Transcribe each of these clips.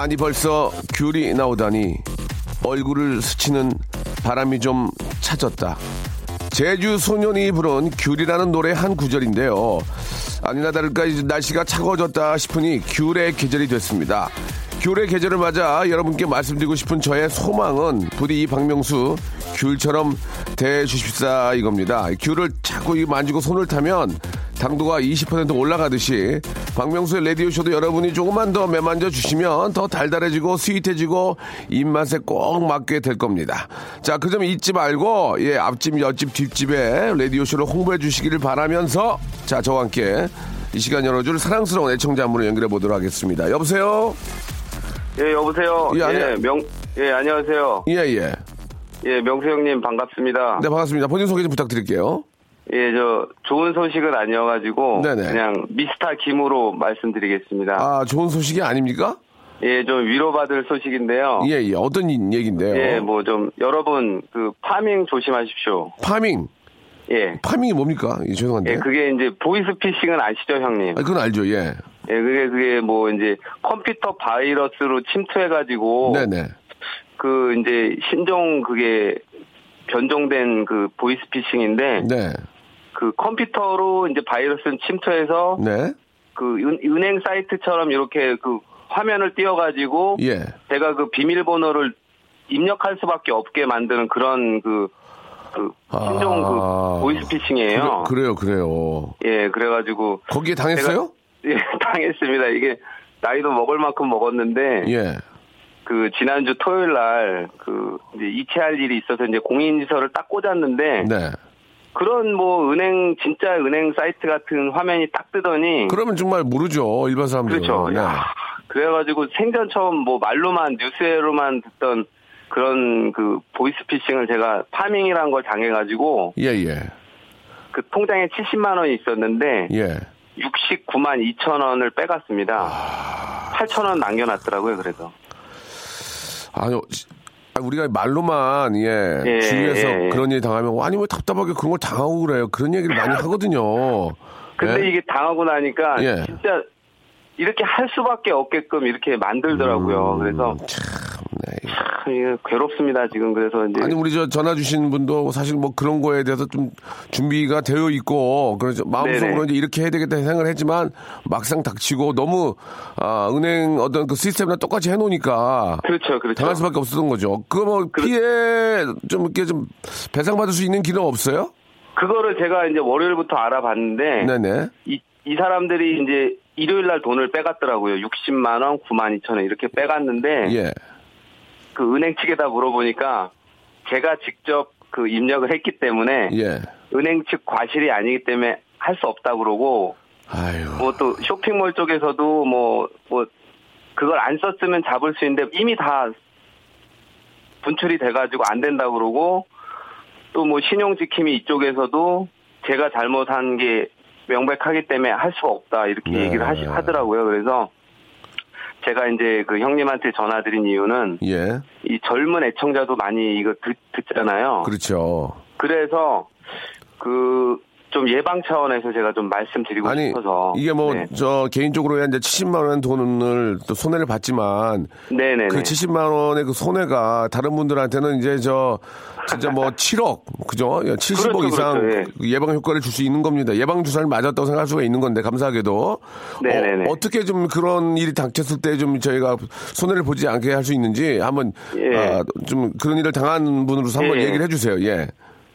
아니 벌써 귤이 나오다니 얼굴을 스치는 바람이 좀 차졌다. 제주 소년이 부른 귤이라는 노래 한 구절인데요. 아니나 다를까 날씨가 차가워졌다 싶으니 귤의 계절이 됐습니다. 귤의 계절을 맞아 여러분께 말씀드리고 싶은 저의 소망은 부디 이 박명수 귤처럼 대주십사 이겁니다. 귤을 자꾸 이 만지고 손을 타면 당도가 20% 올라가듯이 박명수의 라디오쇼도 여러분이 조금만 더 매만져 주시면 더 달달해지고 스윗해지고 입맛에 꼭 맞게 될 겁니다. 자, 그 점 잊지 말고 예, 앞집, 옆집, 뒷집에 라디오쇼를 홍보해 주시기를 바라면서 자, 저와 함께 이 시간 열어줄 사랑스러운 애청자 한 분을 연결해 보도록 하겠습니다. 여보세요? 예, 여보세요. 예, 예, 안녕- 명, 예, 안녕하세요. 예, 예. 예, 명수 형님 반갑습니다. 네, 반갑습니다. 본인 소개 좀 부탁드릴게요. 예, 저, 좋은 소식은 아니어가지고. 네네. 그냥 미스터 김으로 말씀드리겠습니다. 아, 좋은 소식이 아닙니까? 예, 좀 위로받을 소식인데요. 예, 예. 어떤 이- 얘기인데요? 예, 뭐 좀, 여러분, 그, 파밍 조심하십시오. 파밍. 예. 파밍이 뭡니까? 예, 죄송한데. 예, 그게 이제 보이스피싱은 아시죠, 형님? 아, 그건 알죠, 예. 예, 그게, 그게 뭐 이제 컴퓨터 바이러스로 침투해가지고. 네네. 그 이제 신종 그게 변종된 그 보이스피싱인데. 네. 그 컴퓨터로 이제 바이러스는 침투해서 네. 그 은, 은행 사이트처럼 이렇게 그 화면을 띄워가지고 예. 제가 그 비밀번호를 입력할 수밖에 없게 만드는 그런 그, 그 신종 아. 그 보이스피싱이에요. 그래, 요 그래요. 예, 그래가지고 거기에 당했어요? 예, 당했습니다. 이게 나이도 먹을 만큼 먹었는데 예. 그 지난주 토요일 날 그 이제 이체할 일이 있어서 이제 공인지서를 딱 꽂았는데 네. 그런 뭐 은행 진짜 은행 사이트 같은 화면이 딱 뜨더니 그러면 정말 모르죠. 일반 사람들은. 그렇죠. 네. 야, 그래가지고 생전 처음 뭐 말로만 뉴스로만 듣던 그런 그 보이스피싱을 제가 파밍이란 걸 당해가지고 예, 예. 그 통장에 70만 원이 있었는데 예. 69만 2천 원을 빼갔습니다. 8천 원 남겨놨더라고요. 그래서 아니, 지- 아, 우리가 말로만, 예, 예, 주위에서 예, 예. 그런 일 당하면, 아니, 왜 답답하게 그런 걸 당하고 그래요. 그런 얘기를 많이 하거든요. 근데 예? 이게 당하고 나니까 예. 진짜 이렇게 할 수밖에 없게끔 이렇게 만들더라고요. 그래서 참, 네. 참 괴롭습니다 지금 그래서 이제 아니 우리 저 전화 주신 분도 사실 뭐 그런 거에 대해서 좀 준비가 되어 있고 그래서 마음속으로. 이제 이렇게 해야 되겠다 생각을 했지만 막상 닥치고 너무 아 은행 어떤 그 시스템이랑 똑같이 해놓으니까 그렇죠, 그렇죠. 당할 수밖에 없었던 거죠. 그거 뭐 피해 좀 이렇게 좀 배상 받을 수 있는 길은 없어요? 그거를 제가 이제 월요일부터 알아봤는데 네네. 이, 이 사람들이 이제 일요일 날 돈을 빼갔더라고요. 60만 원, 9만 2천 원 이렇게 빼갔는데 예. 그 은행 측에다 물어보니까 제가 직접 그 입력을 했기 때문에 예. 은행 측 과실이 아니기 때문에 할 수 없다 그러고. 뭐 또 쇼핑몰 쪽에서도 뭐뭐 그걸 안 썼으면 잡을 수 있는데 이미 다 분출이 돼가지고 안 된다 그러고 또 뭐 신용 지킴이 이쪽에서도 제가 잘못한 게 명백하기 때문에 할 수가 없다 이렇게 네. 얘기를 하시, 하더라고요. 그래서 제가 이제 그 형님한테 전화드린 이유는 예. 이 젊은 애청자도 많이 이거 듣, 듣잖아요. 그렇죠. 그래서 그 좀 예방 차원에서 제가 좀 말씀드리고 아니 싶어서. 이게 뭐 네. 저 개인적으로 이제 70만 원 돈을 또 손해를 봤지만 네네네. 그 70만 원의 그 손해가 다른 분들한테는 이제 저 진짜 뭐 7억 그죠? 70억 그렇죠, 이상 그렇죠, 그 예방 효과를 줄 수 있는 겁니다. 예방 주사를 맞았다고 생각할 수가 있는 건데 감사하게도 네네네. 어, 떻게좀 그런 일이 닥쳤을 때 좀 저희가 손해를 보지 않게 할 수 있는지 한번 예. 아, 좀 그런 일을 당한 분으로서 한번 예. 얘기를 해주세요. 예.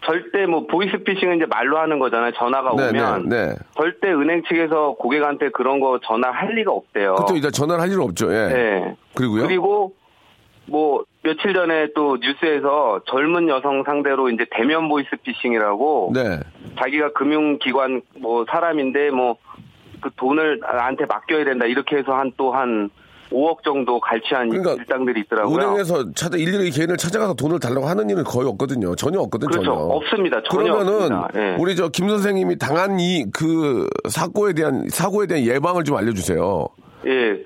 절대 뭐 보이스피싱은 이제 말로 하는 거잖아요. 전화가 네, 오면 네, 네. 절대 은행 측에서 고객한테 그런 거 전화 할 리가 없대요. 그때 이제 전화를 할 일은 없죠. 예. 네. 그리고요. 그리고 뭐 며칠 전에 또 뉴스에서 젊은 여성 상대로 이제 대면 보이스피싱이라고 네. 자기가 금융기관 뭐 사람인데 뭐 그 돈을 나한테 맡겨야 된다 이렇게 해서 한 또한 5억 정도 갈취한 그러니까 일당들이 있더라고요. 은행에서 찾아 일일이 개인을 찾아가서 돈을 달라고 하는 일은 거의 없거든요. 전혀 없거든요. 그렇죠. 전혀. 없습니다. 전혀 그러면은 없습니다. 예. 우리 저 김 선생님이 당한 이 그 사고에 대한 사고에 대한 예방을 좀 알려주세요. 예. 예.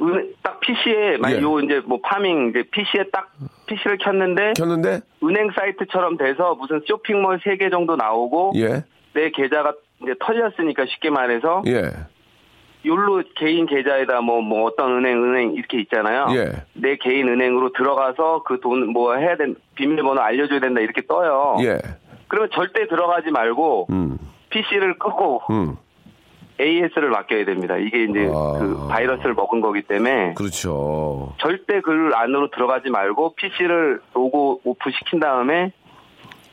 은- 딱 PC에 만 예. 요 이제 뭐 파밍 이제 PC에 딱 PC를 켰는데 켰는데 은행 사이트처럼 돼서 무슨 쇼핑몰 3개 정도 나오고 예, 내 계좌가 이제 털렸으니까 쉽게 말해서 예, 욜로 개인 계좌에다 뭐, 뭐 어떤 은행, 은행 이렇게 있잖아요. 예. 내 개인 은행으로 들어가서 그 돈 뭐 해야 된, 비밀번호 알려줘야 된다 이렇게 떠요. 예, 그러면 절대 들어가지 말고 음, PC를 끄고 음, AS를 맡겨야 됩니다. 이게 이제 아. 그 바이러스를 먹은 거기 때문에 그렇죠. 절대 그 안으로 들어가지 말고 PC를 로고 오프 시킨 다음에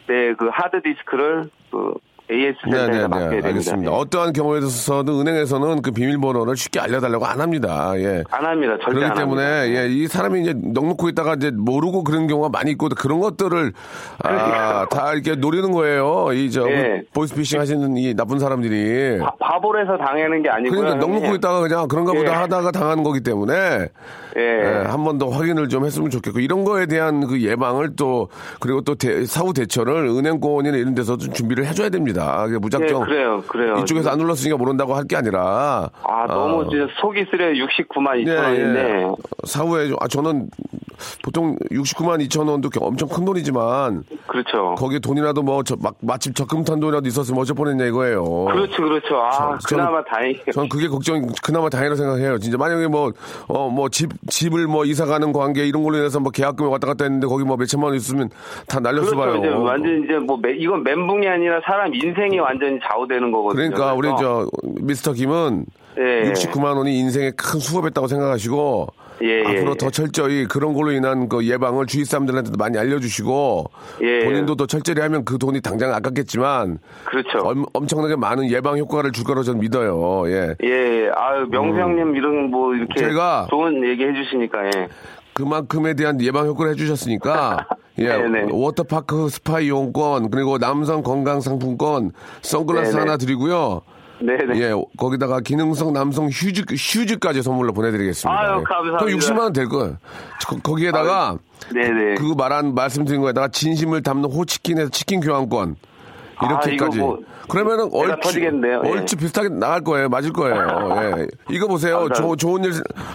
내 그 하드 디스크를 그 AS 센터에서 네네네 맡겨야 됩니다. 알겠습니다. 예. 어떠한 경우에서도 은행에서는 그 비밀번호를 쉽게 알려달라고 안 합니다. 예. 안 합니다. 절대 그렇기 안 때문에 합니다. 예, 이 사람이 이제 넋 놓고 있다가 이제 모르고 그런 경우가 많이 있고 그런 것들을 아, 다 이렇게 노리는 거예요. 이저. 예. 보이스피싱 하시는 이 나쁜 사람들이. 바, 바보라서 당하는 게 아니고요. 그러니까 넋 놓고. 있다가 그냥 그런가 보다 예. 하다가 당하는 거기 때문에 예. 한 번 더 확인을 좀 했으면 좋겠고 이런 거에 대한 그 예방을 또 그리고 또 대- 사후 대처를 은행권이나 이런 데서 좀 준비를 해줘야 됩니다. 그게 무작정 예, 그래요, 그래요. 이쪽에서 안 눌렀으니까 모른다고 할 게 아니라 아, 너무 어, 진짜 속이 쓰려 69만 2천 예, 원인데. 예. 사후에 좀- 아 저는 보통 69만 2천 원도 엄청 큰 돈이지만 그렇죠. 거기에 돈이라도 뭐 저, 막, 마침 적금 탄 돈이라도 있었으면 어쩔 뻔했냐 이거예요. 그렇죠, 그렇죠. 아, 저- 그나마 다행이에요. 전 그게 걱정, 그나마 다행이라고 생각해요. 진짜 만약에 뭐, 어, 뭐 집, 집을 뭐 이사 가는 관계 이런 걸로 인해서 뭐 계약금이 왔다 갔다 했는데 거기 뭐 몇천만 원 있으면 다 날렸어 그렇죠. 봐요. 이제 완전 이제 뭐 매- 이건 멘붕이 아니라 사람 인생이 완전히 좌우되는 거거든요. 그러니까 우리 저 미스터 김은 예. 69만 원이 인생에 큰 수업했다고 생각하시고 예, 예, 앞으로 예. 더 철저히 그런 걸로 인한 그 예방을 주위 사람들한테도 많이 알려주시고 예. 본인도 더 철저히 하면 그 돈이 당장 아깝겠지만 그렇죠. 엄, 엄청나게 많은 예방 효과를 줄 거라고 저는 믿어요. 예. 예, 아유 명수 형님 이런 뭐 이렇게 제가 좋은 얘기 해주시니까 예. 그만큼에 대한 예방 효과를 해주셨으니까 예 네네. 워터파크 스파 이용권 그리고 남성 건강 상품권 선글라스 네네. 하나 드리고요. 네네. 예 거기다가 기능성 남성 shoes shoes까지 선물로 보내드리겠습니다. 아유, 예. 감사합니다. 그럼 60만 원 될 거예요. 거- 거기에다가 네네. 그 말한 말씀드린 거에다가 진심을 담는 호치킨에서 치킨 교환권 이렇게까지. 아, 뭐 그러면은 얼추. 예. 얼추 비슷하게 나갈 거예요. 맞을 거예요. 예. 이거 보세요. 감사합니다. 조, 좋은 일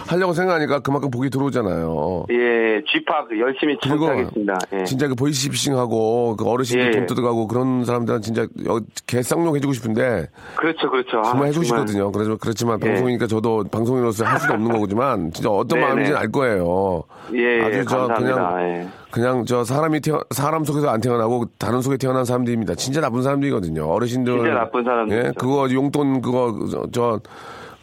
하려고 생각하니까 그만큼 복이 들어오잖아요. 예, 쥐팍 열심히 그리고 참석하겠습니다. 예. 진짜 그 보이스피싱하고 그 어르신들 예. 돈 뜯어가고 그런 사람들은 진짜 여- 개쌍용 해주고 싶은데 그렇죠, 그렇죠. 정말 아, 해주고 싶거든요. 그래서 그렇지만 예. 방송이니까 저도 방송인으로서 할 수도 없는 거지만 진짜 어떤 네네. 마음인지는 알 거예요. 예, 아주 예, 저 감사합니다. 그냥 예. 그냥 저 사람이 태어 사람 속에서 안 태어나고 다른 속에 태어난 사람들입니다. 진짜 나쁜 사람들이거든요. 어르신들 진짜 나쁜 사람들이죠. 예, 그거 용돈 그거 저.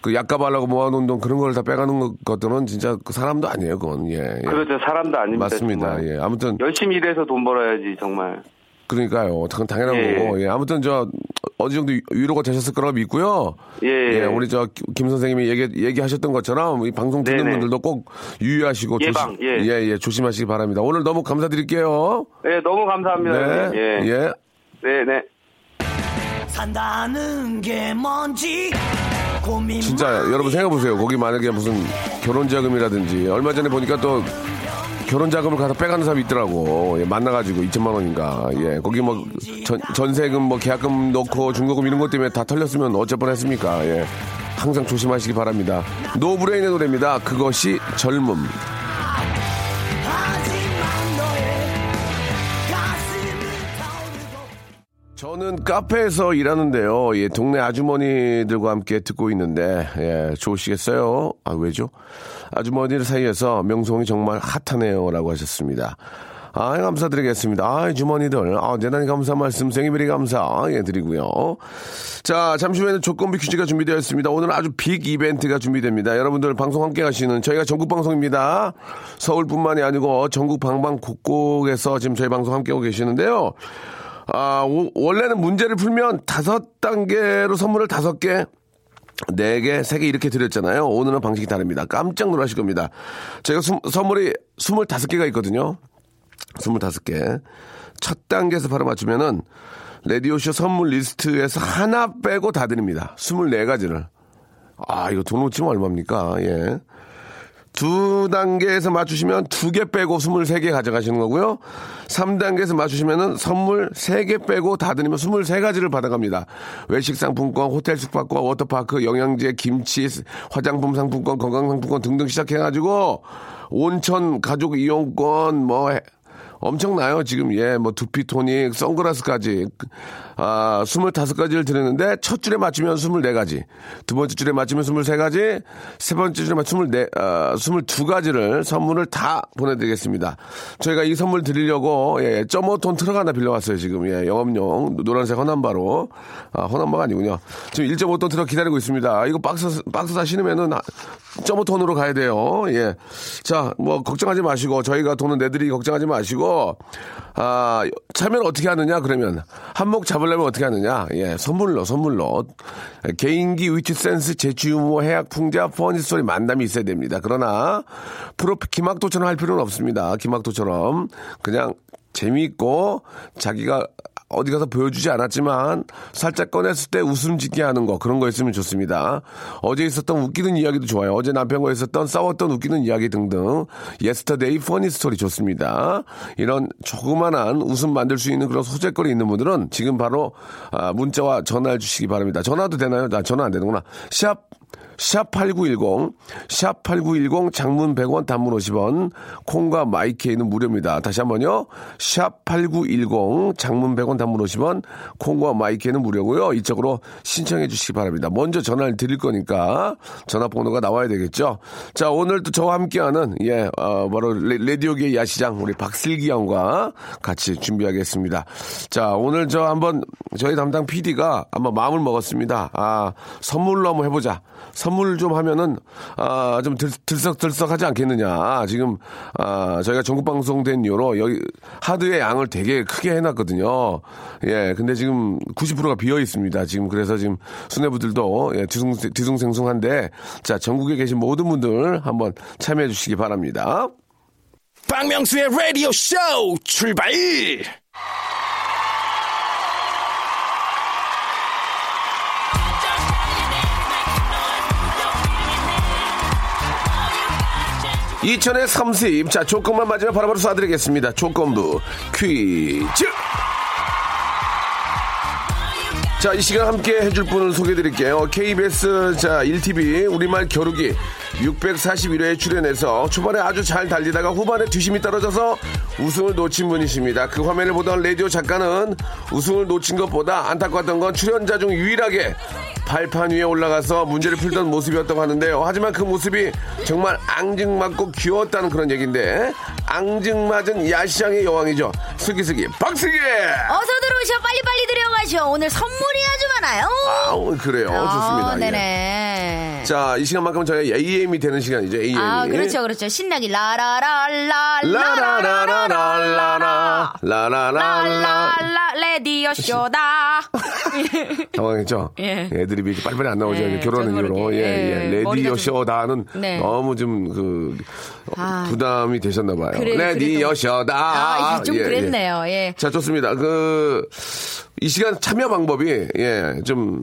그 약값하려고 모아놓은 돈 그런 걸 다 빼가는 것- 것들은 진짜 그 사람도 아니에요, 그건. 예. 예. 그렇죠. 사람도 아닙니다. 맞습니다. 정말. 예. 아무튼 열심히 일해서 돈 벌어야지 정말. 그러니까요. 그건 당연한 예. 거고. 예. 아무튼 저 어느 정도 위로가 되셨을 거라고 믿고요. 예, 예. 우리 저 김 선생님이 얘기 얘기하셨던 것처럼 이 방송 듣는 네네. 분들도 꼭 유의하시고 예방, 조심, 예. 예, 예, 조심하시기 바랍니다. 오늘 너무 감사드릴게요. 예, 너무 감사합니다. 네. 예. 예. 네, 네. 산다는 게 뭔지 고민 진짜 여러분 생각해 보세요. 거기 만약에 무슨 결혼 자금이라든지 얼마 전에 보니까 또 결혼 자금을 가서 빼가는 사람이 있더라고. 예, 만나가지고 2천만 원인가. 예, 거기 뭐 전, 전세금 뭐 계약금 넣고 중고금 이런 것 때문에 다 털렸으면 어쩔 뻔했습니까? 예, 항상 조심하시기 바랍니다. 노브레인의 노래입니다. 그것이 젊음. 저는 카페에서 일하는데요. 예, 동네 아주머니들과 함께 듣고 있는데, 예, 좋으시겠어요? 아, 왜죠? 아주머니들 사이에서 명성이 정말 핫하네요. 라고 하셨습니다. 아, 감사드리겠습니다. 아, 주머니들. 아, 대단히 감사한 말씀, 생일베리 감사. 예, 드리고요. 자, 잠시 후에는 조건비 퀴즈가 준비되어 있습니다. 오늘 아주 빅 이벤트가 준비됩니다. 여러분들 방송 함께 하시는 저희가 전국 방송입니다. 서울뿐만이 아니고 전국 방방 곳곳에서 지금 저희 방송 함께 하고 계시는데요. 아, 오- 원래는 문제를 풀면 다섯 단계로 선물을 다섯 개, 네 개, 세 개 이렇게 드렸잖아요. 오늘은 방식이 다릅니다. 깜짝 놀라실 겁니다. 제가 수- 선물이 25개가 있거든요. 25개. 첫 단계에서 바로 맞추면은 레디오쇼 선물 리스트에서 하나 빼고 다 드립니다. 24가지를. 아, 이거 돈 놓치면 얼마입니까? 예. 두 단계에서 맞추시면 두 개 빼고 23개 가져가시는 거고요. 3단계에서 맞추시면은 선물 3개 빼고 다 드리면 23가지를 받아갑니다. 외식 상품권, 호텔 숙박권, 워터파크, 영양제, 김치, 화장품 상품권, 건강 상품권 등등 시작해가지고 온천 가족 이용권, 뭐 해- 엄청나요, 지금. 예, 뭐, 두피 토닉, 선글라스까지. 아, 25가지를 드렸는데, 첫 줄에 맞추면 24가지. 두 번째 줄에 맞추면 23가지. 세 번째 줄에 맞추면 24, 아, 22가지를 선물을 다 보내드리겠습니다. 저희가 이 선물 드리려고, 예, 점오톤 트럭 하나 빌려왔어요, 지금. 예, 영업용. 노란색 허남바로. 아, 허남바가 아니군요. 지금 1.5톤 트럭 기다리고 있습니다. 이거 박스, 박스 다 실으면은, 아, 점오톤으로 가야 돼요. 예. 자, 뭐, 걱정하지 마시고, 저희가 돈은 내드리기 걱정하지 마시고, 아, 참여를 어떻게 하느냐, 그러면. 한몫 잡으려면 어떻게 하느냐. 예, 선물로, 선물로. 개인기, 위트 센스, 재치 유머, 해학 풍자, funny story 만담이 있어야 됩니다. 그러나, 프로, 기막도처럼 할 필요는 없습니다. 기막도처럼. 그냥 재미있고, 자기가 어디 가서 보여주지 않았지만 살짝 꺼냈을 때 웃음 짓게 하는 거 그런 거 있으면 좋습니다. 어제 있었던 웃기는 이야기도 좋아요. 어제 남편과 있었던 싸웠던 웃기는 이야기 등등 yesterday funny story 좋습니다. 이런 조그만한 웃음 만들 수 있는 그런 소재거리 있는 분들은 지금 바로 아, 문자와 전화해 주시기 바랍니다. 전화도 되나요? 나 전화 안 되는구나. 샵 샵8910, 샵8910 장문 100원 단문 50원, 콩과 마이케이는 무료입니다. 다시 한 번요. 샵8910 장문 100원 단문 50원, 콩과 마이케이는 무료고요. 이쪽으로 신청해 주시기 바랍니다. 먼저 전화를 드릴 거니까 전화번호가 나와야 되겠죠. 자, 오늘 또 저와 함께하는 예, 어, 바로 레, 라디오계의 야시장 우리 박슬기 양과 같이 준비하겠습니다. 자, 오늘 저 한번 저희 담당 PD가 한번 마음을 먹었습니다. 아, 선물로 한번 해보자. 선물 좀 하면은 아, 좀 들, 들썩들썩하지 않겠느냐. 지금 아, 저희가 전국 방송된 이후로 여기 하드의 양을 되게 크게 해놨거든요. 예, 근데 지금 90%가 비어 있습니다. 지금 그래서 지금 수뇌부들도 예, 뒤숭, 뒤숭생숭한데 자 전국에 계신 모든 분들 한번 참여해 주시기 바랍니다. 박명수의 라디오 쇼 출발! 이천의 30. 자, 조건만 맞으면 바로바로 쏴드리겠습니다. 조건부 퀴즈! 자, 이 시간 함께 해줄 분을 소개해 드릴게요. KBS, 자, 1TV, 우리말 겨루기 641회에 출연해서 초반에 아주 잘 달리다가 후반에 뒤심이 떨어져서 우승을 놓친 분이십니다. 그 화면을 보던 라디오 작가는 우승을 놓친 것보다 안타까웠던 건 출연자 중 유일하게 발판 위에 올라가서 문제를 풀던 모습이었다고 하는데요. 하지만 그 모습이 정말 앙증맞고 귀여웠다는 그런 얘기인데 앙증맞은 야시장의 여왕이죠. 슬기슬기 박슬기! 어서 들어오셔 빨리빨리 들여가셔 오늘 선물이 아주 많아요 아우 그래요. 좋습니다. 아, 예. 네네 자, 이 시간만큼 저희가 AM이 되는 시간이죠. AM이. 아 그렇죠 그렇죠 신나게 라라라라 라라라 라라라라 라라라 라 라라라 레디오 쇼다 당황했죠? 예. 애드립이 이렇게 빨리빨리 안 나오죠. 예, 결혼은. 그렇게. 예, 예, 레디오 좀- 쇼다는 네. 너무 좀 그, 아. 부담이 되셨나 봐요. 그래, 레디오 쇼다. 아, 좀 예, 예. 그랬네요. 예. 자, 좋습니다. 그, 이 시간 참여 방법이, 예, 좀,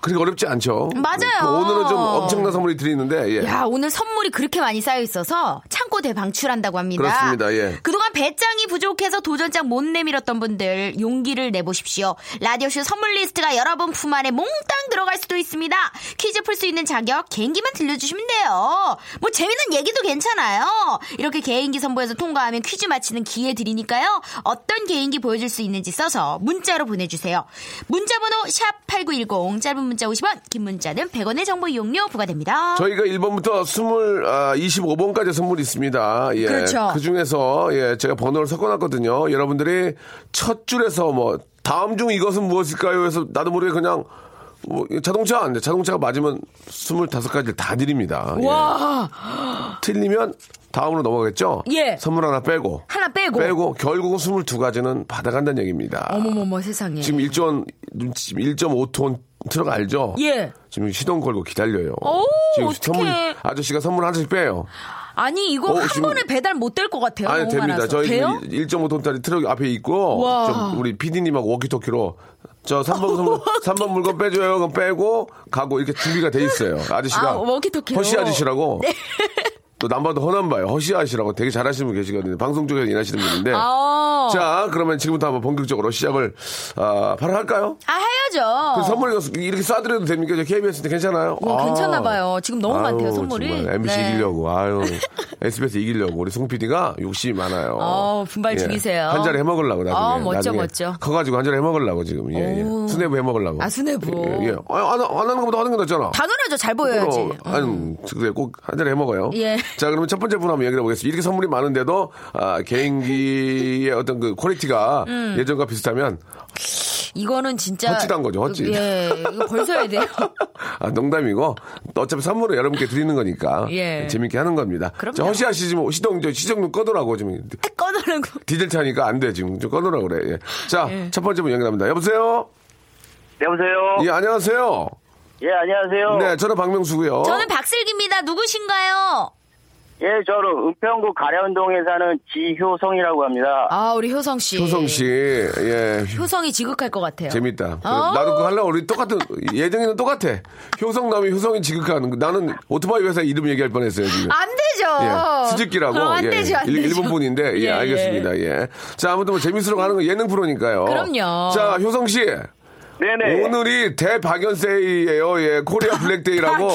그렇게 어렵지 않죠. 맞아요. 그 오늘은 좀 엄청난 선물이 드리는데, 예. 야 오늘 선물이 그렇게 많이 쌓여 있어서 창고 대방출한다고 합니다. 그렇습니다. 예. 그동안 배짱이 부족해서 도전장 못 내밀었던 분들 용기를 내보십시오. 라디오쇼 선물 리스트가 여러분 품 안에 몽땅 들어갈 수도 있습니다. 퀴즈 풀 수 있는 자격 개인기만 들려주시면 돼요. 뭐 재밌는 얘기도 괜찮아요. 이렇게 개인기 선보여서 통과하면 퀴즈 맞히는 기회 드리니까요. 어떤 개인기 보여줄 수 있는지 써서 문자로 보내주세요. 문자번호 샵 8910 짧은 문자 50원 긴 문자는 100원의 정보 이용료 부과됩니다. 저희가 1번부터 20, 아, 25번까지 선물이 있습니다. 예. 그렇죠. 그 중에서, 예, 제가 번호를 섞어놨거든요. 여러분들이 첫 줄에서 뭐, 다음 중 이것은 무엇일까요? 해서 나도 모르게 그냥, 뭐, 자동차 안 돼. 자동차가 맞으면 25가지를 다 드립니다. 예. 와 틀리면 다음으로 넘어가겠죠? 예. 선물 하나 빼고. 하나 빼고. 빼고, 결국은 22가지는 받아간다는 얘기입니다. 어머머머 세상에. 지금 1점, 지금 1.5톤 트럭 알죠? 예. 지금 시동 걸고 기다려요. 오, 지금 어떡해. 선물 아저씨가 선물 하나씩 빼요. 아니 이거 어, 한 지금- 번에 배달 못 될 것 같아요. 아니 됩니다. 많아서. 저희 돼요? 1.5톤짜리 트럭 앞에 있고 우리 PD님하고 워키토키로 저 3번 선물, 3번 물건 빼줘요. 그럼 빼고 가고 이렇게 준비가 돼 있어요. 아저씨가 아, 워키토키로. 허시 아저씨라고 또 남바도 허남바요. 허시 아저씨라고 되게 잘하시는 분 계시거든요. 방송 쪽에서 일하시는 분인데. 아. 자 그러면 지금부터 한번 본격적으로 시작을 아, 바로 할까요? 아 해야죠. 그 선물 이렇게 쏴드려도 됩니까? 저 KBS 때 괜찮아요? 어, 아. 괜찮나 봐요. 지금 너무 많대요, 아유, 선물이. 정말 MBC 네. 이기려고, 아유. SBS 이기려고. 우리 송 PD가 욕심이 많아요. 어, 분발 중이세요. 한 자리 해 먹으려고, 나중에. 어, 멋져, 나중에 멋져. 커 가지고 한 자리 해 먹으려고, 지금. 예, 예. 오. 수뇌부 해 먹으려고. 아, 수뇌부. 예, 예. 아, 안, 안 하는 것보다 하는 게 낫잖아. 당연하죠. 잘 보여야지. 그럼, 아니, 그래, 꼭 한 자리 해 먹어요. 예. 자, 그러면 첫 번째 분 한번 얘기해 보겠습니다. 이렇게 선물이 많은데도, 아, 개인기의 어떤 그 퀄리티가 음. 예전과 비슷하면, 이거는 진짜 헛짓한 거죠, 헛짓. 예, 이거 벌써 해야 돼요. 아, 농담이고, 어차피 선물을 여러분께 드리는 거니까. 예. 재밌게 하는 겁니다. 그럼요. 자, 허시아 씨 지금 시동, 저 시정 좀 꺼놓으라고 지금. 꺼놓으라고. 디젤 차니까 안 돼, 지금. 좀 꺼놓으라고 그래. 예. 자, 예. 첫 번째 분 연결합니다. 여보세요? 여보세요. 예, 안녕하세요. 예, 안녕하세요. 네, 저는 박명수고요 저는 박슬기입니다. 누구신가요? 예, 저는 은평구 가련동에 사는 지효성이라고 합니다. 아, 우리 효성 씨. 효성 씨. 예. 효성이 지극할 것 같아요. 재밌다. 그래, 어? 나도 그거 하려고 우리 똑같은, 예정이는 똑같아. 효성 나오면 효성이 지극하는, 나는 오토바이 회사 이름 얘기할 뻔 했어요, 지금. 안 되죠. 예, 스즈키라고. 어, 안 예, 되죠, 안 일- 되죠. 일본 분인데, 예, 예, 알겠습니다. 예. 자, 아무튼 뭐 재밌으러 가는 거 예능 프로니까요. 그럼요. 자, 효성 씨. 네네. 오늘이 대박연세이에요. 예, 코리아 블랙데이라고.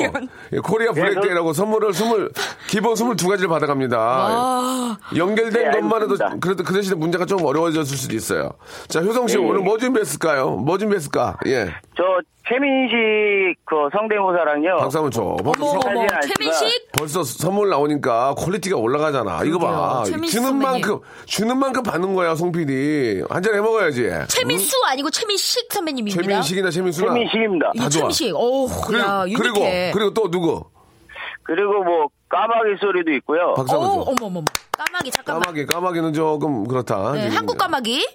예, 코리아 블랙데이라고 선물을 스물, 기본 스물 두 가지를 받아갑니다. 연결된 네, 것만 해도. 그래도 그 대신에 문제가 좀 어려워졌을 수도 있어요. 자, 효성 씨 네. 오늘 뭐 준비했을까요? 뭐 준비했을까? 예. 저 최민식 그 성대모사랑요. 박수 한번 줘. 어머, 벌써, 어머, 안 최민식? 벌써 선물 나오니까 퀄리티가 올라가잖아. 이거 봐. 최민식 주는 선배님. 만큼, 주는 만큼 받는 거야, 송 PD. 한 자리 해 먹어야지. 최민수 아니고 최민식 선배님입니다. 최민식이나 최민수나. 최민식입니다. 이다 좋아. 최민식. 오, 그리고, 야, 그리고, unique해. 그리고 또 누구? 그리고 뭐 까마귀 소리도 있고요. 박수 한번 오, 줘. 어머, 어머, 어머. 까마귀, 잠깐만. 까마귀, 까마귀는 조금 그렇다. 네, 지금. 한국 까마귀.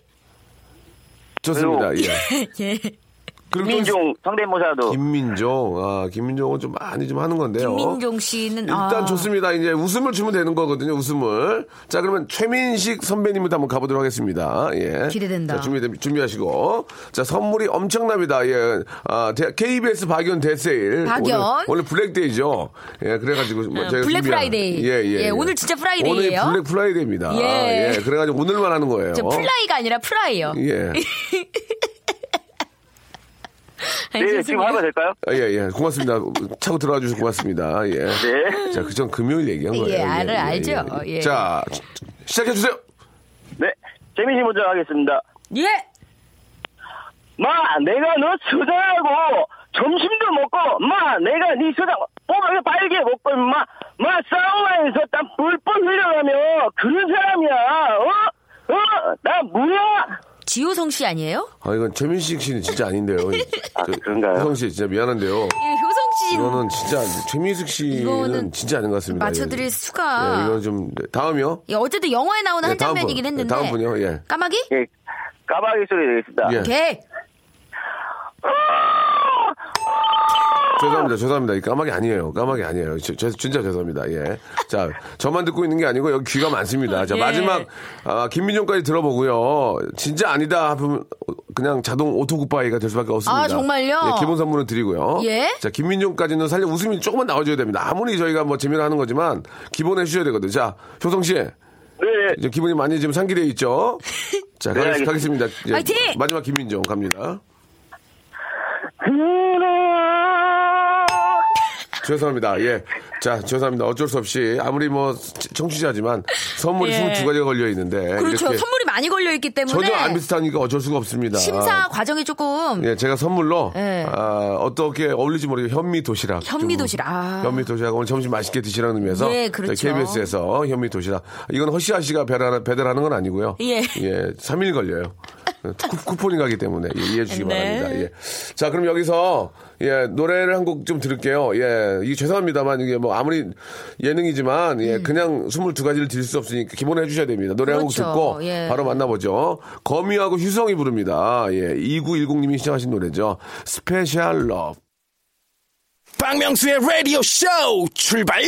좋습니다. 그리고- 예. 예. 김민종 성대모사도 김민종. 아, 김민종은 좀 많이 좀 하는 건데요. 김민종 씨는 일단 아, 좋습니다. 이제 웃음을 주면 되는 거거든요. 웃음을. 자, 그러면 최민식 선배님부터 한번 가보도록 하겠습니다. 예. 기대된다. 자, 준비 준비하시고. 자, 선물이 엄청납니다. 예. 아, 대- KBS 박연 대세일. 박연. 오늘, 오늘 블랙데이죠. 예, 그래가지고 뭐 어, 제가 블랙 준비한- 프라이데이. 예, 예, 예, 오늘 진짜 프라이데이예요. 오늘 블랙 프라이데이입니다. 예. 예. 그래가지고 오늘만 하는 거예요. 저 fly가 아니라 프라이요. 예. 네, 지금 하면 될까요? 아, 예, 예. 고맙습니다. 차고 들어와 주셔서 고맙습니다. 예. 네. 자, 검정 금요일 얘기한 거예요. 예, 알- 알죠. 예. 자, 시작해 주세요. 네. 최민식 먼저 하겠습니다. 예. 마, 내가 너 서장하고 점심도 먹고, 마, 내가 네 수장 꼬마가 빨개 먹고, 마, 마 싸움하면서 땀 뿔뿔 흘려가며 그런 사람이야. 어? 어? 나 뭐야? 지호성 씨 아니에요? 아, 이건 최민식 씨는 진짜 아닌데요. 아, 그런가요? 효성 씨 진짜 미안한데요. 예, 효성 씨 이거는 진짜 최민식 씨는 진짜 아닌 것 같습니다. 맞춰드릴 예, 수가. 이건 좀 네, 다음이요. 예, 어쨌든 영화에 나오는 예, 한 장면이긴 분. 했는데. 다음 분요. 예. 까마귀? 예, 까마귀 소리 되겠습니다. 예. 오케이. 죄송합니다. 죄송합니다. 이 까마귀 아니에요. 까마귀 아니에요. 저, 저- 진짜 죄송합니다. 예. 자, 저만 듣고 있는 게 아니고 여기 귀가 많습니다. 자, 예. 마지막 아, 김민종까지 들어보고요. 진짜 아니다 하면 그냥 자동 auto 굿바이가 될 수밖에 없습니다. 아, 정말요? 예, 기본 선물은 드리고요. 예. 자, 김민종까지는 살려 웃음이 조금만 나와줘야 됩니다. 아무리 저희가 뭐 재미로 하는 거지만 기본 해 주셔야 되거든요. 자, 효성 씨. 네. 이제 기분이 많이 지금 상기되어 있죠? 자, 네, 가- 알겠습니다. 가겠습니다. 예, 화이팅! 마지막 김민종 갑니다. 죄송합니다. 예. 자, 죄송합니다. 어쩔 수 없이 아무리 뭐 청취자지만 선물이 예. 22가지가 걸려 있는데 그렇죠. 선물이 많이 걸려 있기 때문에 전혀 안 비슷하니까 어쩔 수가 없습니다. 심사 과정이 조금 예, 제가 선물로 예. 아, 어떻게 어울릴지 모르게 현미 도시락. 현미 좀, 도시락. 아. 현미 도시락 오늘 점심 맛있게 드시라는 의미에서 예, 그렇죠. KBS에서 현미 도시락. 이건 허시아 씨가 배달, 배달하는 건 아니고요. 예. 3일 걸려요. 쿠, 쿠폰이 가기 때문에 예, 이해해 주시기 네. 바랍니다. 예. 자, 그럼 여기서 예, 노래를 한 곡 좀 들을게요. 예. 이게 죄송합니다만 이게 뭐 아무리 예능이지만 예, 그냥 22가지를 드릴 수 없으니까 기본은 해 주셔야 됩니다. 노래 한곡 음. 그렇죠. 듣고 예. 바로 만나보죠. 거미하고 휘성이 부릅니다. 예. 2910님이 신청하신 노래죠. Special Love. 박명수의 라디오 쇼 출발!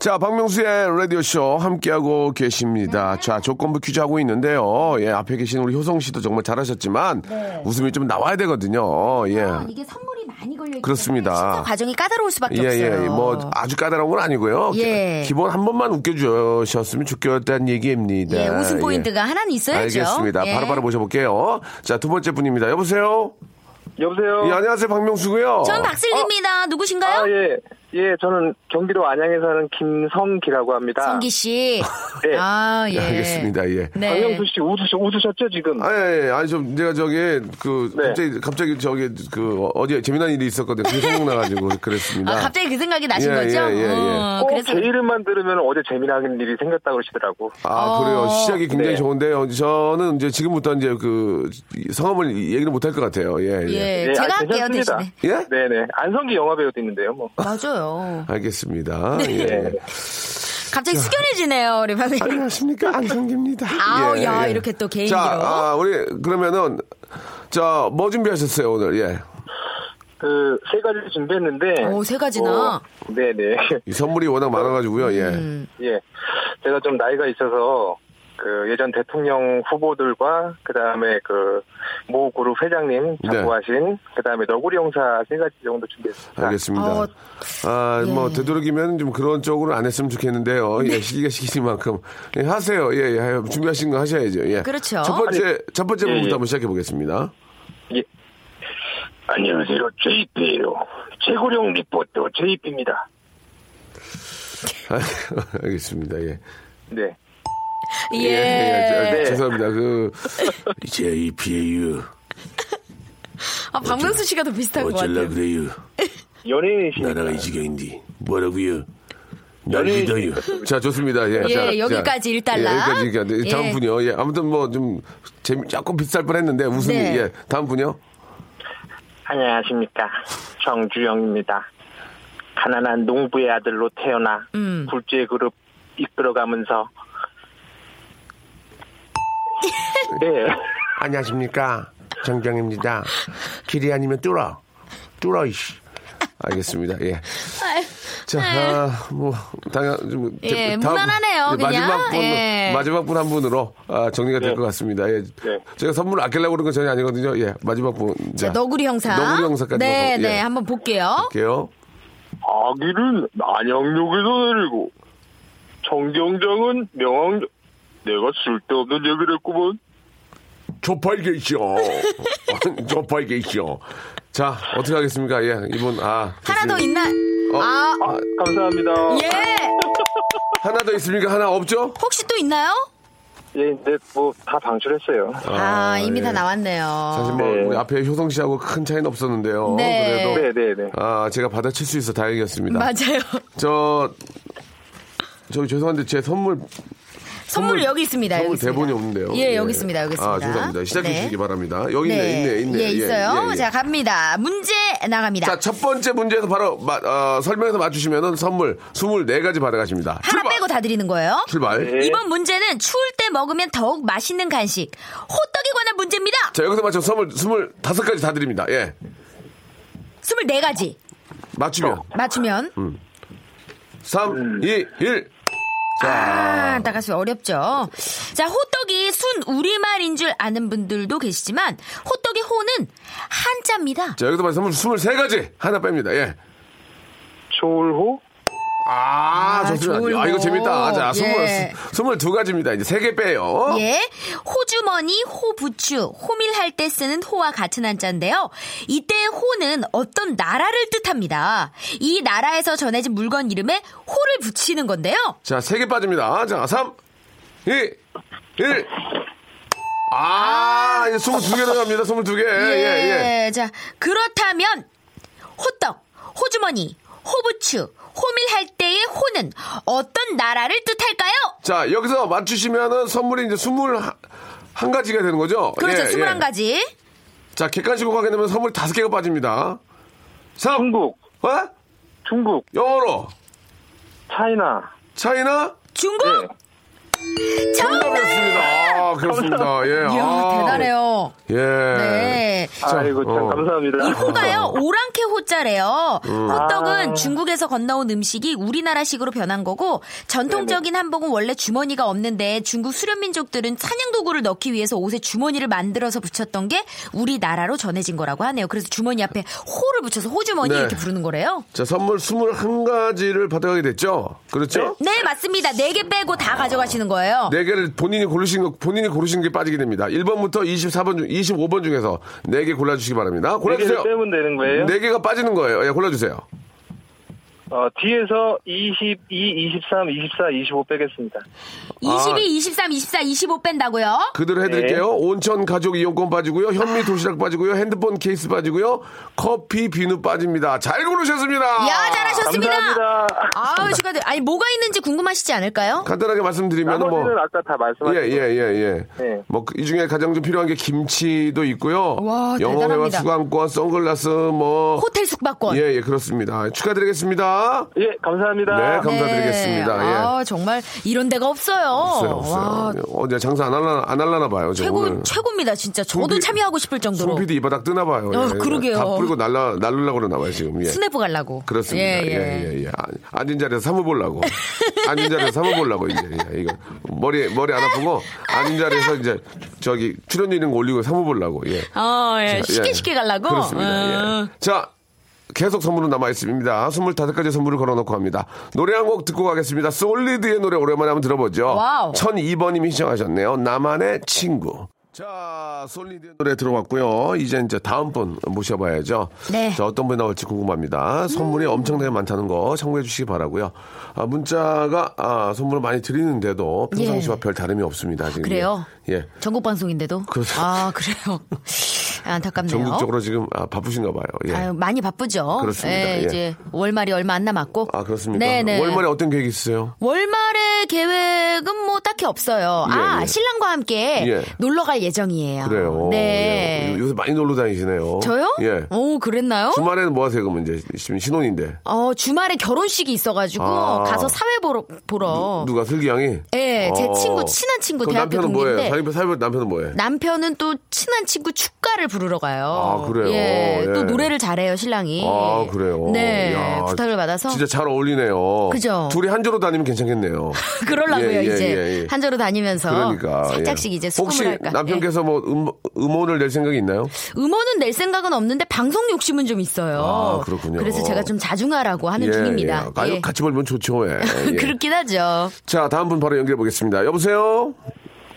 자, 박명수의 라디오쇼 함께하고 계십니다. 자, 조건부 퀴즈 하고 있는데요. 예, 앞에 계신 우리 효성 씨도 정말 잘하셨지만 웃음이 좀 나와야 되거든요. 예. 이게 선물이 많이 걸려 그렇습니다. 심사 과정이 까다로울 수밖에 예, 없어요. 예, 뭐 아주 까다로운 건 아니고요. 예. 기본 한 번만 웃겨 주셨으면 좋겠다는 얘기입니다. 예, 웃음 예. 포인트가 하나는 있어야죠. 알겠습니다. 예. 바로 바로 모셔볼게요. 자, 두 번째 분입니다. 여보세요? 여보세요. 예, 안녕하세요. 박명수고요. 전 박슬기입니다. 누구신가요? 아, 예. 예, 저는 경기도 안양에 사는 김성기라고 합니다. 성기 씨. 네. 아, 예. 예, 알겠습니다. 예. 네. 박명수 씨 웃으셨, 웃으셨죠, 지금? 아니, 아니, 아니, 좀, 내가 저기, 그, 네. 갑자기, 갑자기 저기, 그, 어디에 재미난 일이 있었거든요. 그게 생각나가지고 그랬습니다. 아, 갑자기 그 생각이 나신 예, 거죠? 예, 예, 예. 어, 꼭 그래서 제 이름만 들으면 어제 재미나는 일이 생겼다고 그러시더라고. 아, 그래요. 시작이 굉장히 네. 좋은데요. 저는 이제 지금부터 이제 그, 이 성함을 얘기를 못할 것 같아요. 예, 예. 예, 네, 제가 아, 할게요, 괜찮습니다. 대신에. 예? 네네. 안성기 영화배우도 있는데요, 뭐. 맞아요. 알겠습니다. 네. 예. 갑자기 숙연해지네요, 우리 박슬기. 안녕하십니까. 안성기입니다. 아우, 야, 이렇게 또 개인기로. 자, 아, 우리, 그러면은, 자, 뭐 준비하셨어요, 오늘? 예. 그, 세 가지를 준비했는데. 오, 세 가지나? 어, 네네. 이 선물이 워낙 많아가지고요, 예. 음. 예. 제가 좀 나이가 있어서, 그, 예전 대통령 후보들과, 그 다음에 그, 모 그룹 회장님 네. 자부하신, 그 다음에 너구리 형사 세 가지 정도 준비했습니다. 알겠습니다. 어, 아, 뭐, 예. 되도록이면 좀 그런 쪽으로 안 했으면 좋겠는데요. 예, 시기가 시기인 만큼. 예, 하세요. 예, 예, 준비하신 거 하셔야죠. 예. 그렇죠. 첫 번째, 첫 번째 예, 부분부터 예. 한번 시작해 보겠습니다. 예. 안녕하세요. JP예요. 최고령 리포터 JP입니다. 알겠습니다. 예. 네. 예. 예, 네. 죄송합니다. 그, JPAU. 아, 박명수 씨가 더 비슷한 것 같아요. 그래요? 연예인이시니까. 이 지경인데. 뭐라고요? 날 믿어요. 자, 좋습니다. 예. 예, 자, 여기까지 자. 일달러. 예, 여기까지. 일단은 다음 예. 분이요. 예. 아무튼 뭐 좀, 재미, 조금 비쌀 뻔 했는데, 웃음이. 네. 예. 다음 분이요. 안녕하십니까. 정주영입니다. 가난한 농부의 아들로 태어나 음. 굴지의 그룹 이끌어가면서 네. 안녕하십니까. 정정입니다. 길이 아니면 뚫어. 뚫어, 이씨. 알겠습니다. 예. 자, 아, 뭐, 당연, 좀. 예, 다음- 무난하네요, 예, 마지막. 분, 예. 마지막 분 한 분으로 아, 정리가 될 네. 것 같습니다. 예. 네. 제가 선물 아끼려고 그런 건 전혀 아니거든요. 예, 마지막 분. 자, 너구리 형사. 너구리 형사까지. 네, 넣어서, 네. 예. 한번 볼게요. 볼게요. 아기를 안양역에서 내리고 정경장은 명항 내가 쓸데없는 얘기를 했구먼. 조팔게 있죠. 조팔게 있죠. 자, 어떻게 하겠습니까? 예, 이분, 아. 하나 더. 있나? 어, 아, 아, 감사합니다. 예. 하나 더 있습니까? 하나 없죠? 혹시 또 있나요? 예, 이제 뭐다 방출했어요. 아, 이미 예. 다 나왔네요. 사실 뭐, 네. 우리 앞에 효성 씨하고 큰 차이는 없었는데요. 네. 그래도. 네, 네, 네. 아, 제가 받아칠 수 있어 다행이었습니다. 맞아요. 저, 저기 죄송한데 제 선물, 선물 여기 있습니다. 선물 여기 있습니다. 대본이 없는데요. 예, 여기 있습니다. 여기 있습니다. 아, 죄송합니다. 시작해 네. 주시기 바랍니다. 여기 있네, 있네, 있네. 예, 있어요. 예, 예. 자, 갑니다. 문제 나갑니다. 자, 첫 번째 문제에서 바로 마- 어, 설명해서 맞추시면은 선물 24가지 받아가십니다. 하나 출발! 빼고 다 드리는 거예요. 출발. 네. 이번 문제는 추울 때 먹으면 더욱 맛있는 간식, 호떡에 관한 문제입니다. 자, 여기서 맞춰 선물 25가지 다 드립니다. 예. 24가지. 맞추면. 맞추면. 3, 2, 1. 아, 자, 나가서 어렵죠. 자, 호떡이 순 우리말인 줄 아는 분들도 계시지만, 호떡의 호는 한자입니다. 자, 여기서 말씀 23가지. 하나 뺍니다. 예. 조울호? 아, 아, 좋습니다. 아, 이거 거. 재밌다. 자, 예. 20, 22가지입니다. 이제 3개 빼요. 예. 호주머니, 호부추, 호밀할 때 쓰는 호와 같은 한자인데요. 이때의 호는 어떤 나라를 뜻합니다. 이 나라에서 전해진 물건 이름에 호를 붙이는 건데요. 자, 3개 빠집니다. 자, 3, 2, 1. 아, 이제 22개 들어갑니다. 22개. 예, 예. 자, 그렇다면 호떡, 호주머니, 호부추, 호밀할 때의 호는 어떤 나라를 뜻할까요? 자, 여기서 맞추시면은 선물이 이제 21가지가 되는 거죠? 그렇죠. 예, 21가지. 예. 자, 객관식으로 가게 되면 선물이 5개가 빠집니다. 3. 중국, 어? 중국, 영어로. 차이나. 차이나? 중국! 네. 정답이었습니다. 아, 그렇습니다. 예. 이야, 아. 대단해요. 예. 네. 아이고, 참 어. 감사합니다. 이 호가요, 오랑캐 호자래요. 음. 호떡은 아. 중국에서 건너온 음식이 우리나라식으로 변한 거고, 전통적인 한복은 원래 주머니가 없는데 중국 수련민족들은 사냥도구를 넣기 위해서 옷에 주머니를 만들어서 붙였던 게 우리나라로 전해진 거라고 하네요. 그래서 주머니 앞에 호를 붙여서 호주머니 네. 이렇게 부르는 거래요. 자, 선물 21가지를 받아가게 됐죠? 그렇죠? 네, 맞습니다. 네개 빼고 다 가져가시는 거예요. 네 개를 본인이 고르신 거, 본인이 고르신 게 빠지게 됩니다. 1번부터 24번 중, 25번 중에서 네 개 골라주시기 바랍니다. 네 골라주세요. 빼면 되는 거예요? 네 개가 빠지는 거예요. 예, 골라주세요. 어, 뒤에서 22, 23, 24, 25 빼겠습니다. 22, 23, 24, 25 뺀다고요? 그대로 해드릴게요. 네. 온천 가족 이용권 빠지고요. 현미 도시락 빠지고요. 핸드폰 케이스 빠지고요. 커피 비누 빠집니다. 잘 고르셨습니다. 야, 잘하셨습니다. 감사합니다. 아우, 축하드려요. 아니, 뭐가 있는지 궁금하시지 않을까요? 간단하게 말씀드리면 뭐. 아까 다 말씀하신 예, 예, 예, 예. 네. 뭐, 이 중에 가장 좀 필요한 게 김치도 있고요. 와, 영어회화 대단합니다. 수강권, 선글라스, 뭐. 호텔 숙박권. 예, 예, 그렇습니다. 축하드리겠습니다. 예, 감사합니다. 네, 감사드리겠습니다. 네. 예. 아, 정말 이런 데가 없어요. 없어요, 와, 없어요. 어제 장사 안 할라나, 안 할라나 봐요. 저 최고 오늘. 최고입니다, 진짜. 저도 송피- 참여하고 싶을 정도로. 송피디 이 바닥 뜨나 봐요. 어, 예. 그러게요. 다 뿌리고 날라, 날르려고 그러나 봐요, 지금. 예. 스냅 가려고. 그렇습니다. 예, 예, 예. 예, 예. 아, 앉은 자리에서 사무 보려고. 앉은 자리에서 사무 보려고, 이제. 예, 이거. 머리, 머리 안 아프고, 앉은 자리에서 이제, 저기, 출연료 이런 거 올리고 사무 보려고, 예. 어, 예. 자, 쉽게 예. 쉽게 가려고. 그렇습니다. 어. 예. 자, 계속 선물은 남아 있습니다. 25가지 선물을 걸어놓고 합니다. 노래 한 곡 듣고 가겠습니다. 솔리드의 노래 오랜만에 한번 들어보죠. Wow. 1002번님이 신청하셨네요. 나만의 친구. 자, 솔리드의 노래 들어봤고요. 이제 이제 다음 분 모셔봐야죠. 네. 자, 어떤 분이 나올지 궁금합니다. 선물이 엄청나게 많다는 거 참고해 주시기 바라고요. 아, 문자가 아, 선물을 많이 드리는데도 평상시와 별 다름이 없습니다. 지금. 예. 그래요? 예. 전국 방송인데도. 그렇죠. 아, 그래요. 안타깝네요. 전국적으로 지금 아, 바쁘신가 봐요. 예. 아유, 많이 바쁘죠. 그렇습니다. 예, 예. 이제 월말이 얼마 안 남았고. 아, 그렇습니까? 네네. 월말에 어떤 계획 있으세요? 월말에 계획은 뭐 딱히 없어요. 예, 아, 예. 신랑과 함께 예. 놀러 갈 예정이에요. 그래요. 네. 예. 요새 많이 놀러 다니시네요. 저요? 예. 오, 그랬나요? 주말에는 뭐 하세요, 그러면 이제 지금 신혼인데. 어, 주말에 결혼식이 있어가지고 아. 가서 사회 보러, 보러. 누 가 슬기 양이? 예, 제 어. 친구, 친한 친구 그럼 대학교 남편은 뭐예요? 동기인데. 사위 남편은 뭐예요? 남편은 또 친한 친구 축가를 부르러 가요. 아, 그래요? 예, 예. 또 노래를 잘해요, 신랑이. 아, 그래요? 네, 야, 부탁을 받아서. 진짜 잘 어울리네요. 그죠? 둘이 한조로 다니면 괜찮겠네요. 그러려고요, 예, 예, 이제. 예, 예. 한자로 다니면서. 그러니까. 살짝씩 예. 이제 수긍을 혹시 할까. 남편께서 뭐 음, 음원을 낼 생각이 있나요? 예. 음원은 낼 생각은 없는데 방송 욕심은 좀 있어요. 아, 그렇군요. 그래서 제가 좀 자중하라고 하는 예, 중입니다. 예. 가요 예. 같이 벌면 좋죠. 예. 예. 그렇긴 하죠. 자, 다음 분 바로 연결해 보겠습니다. 여보세요?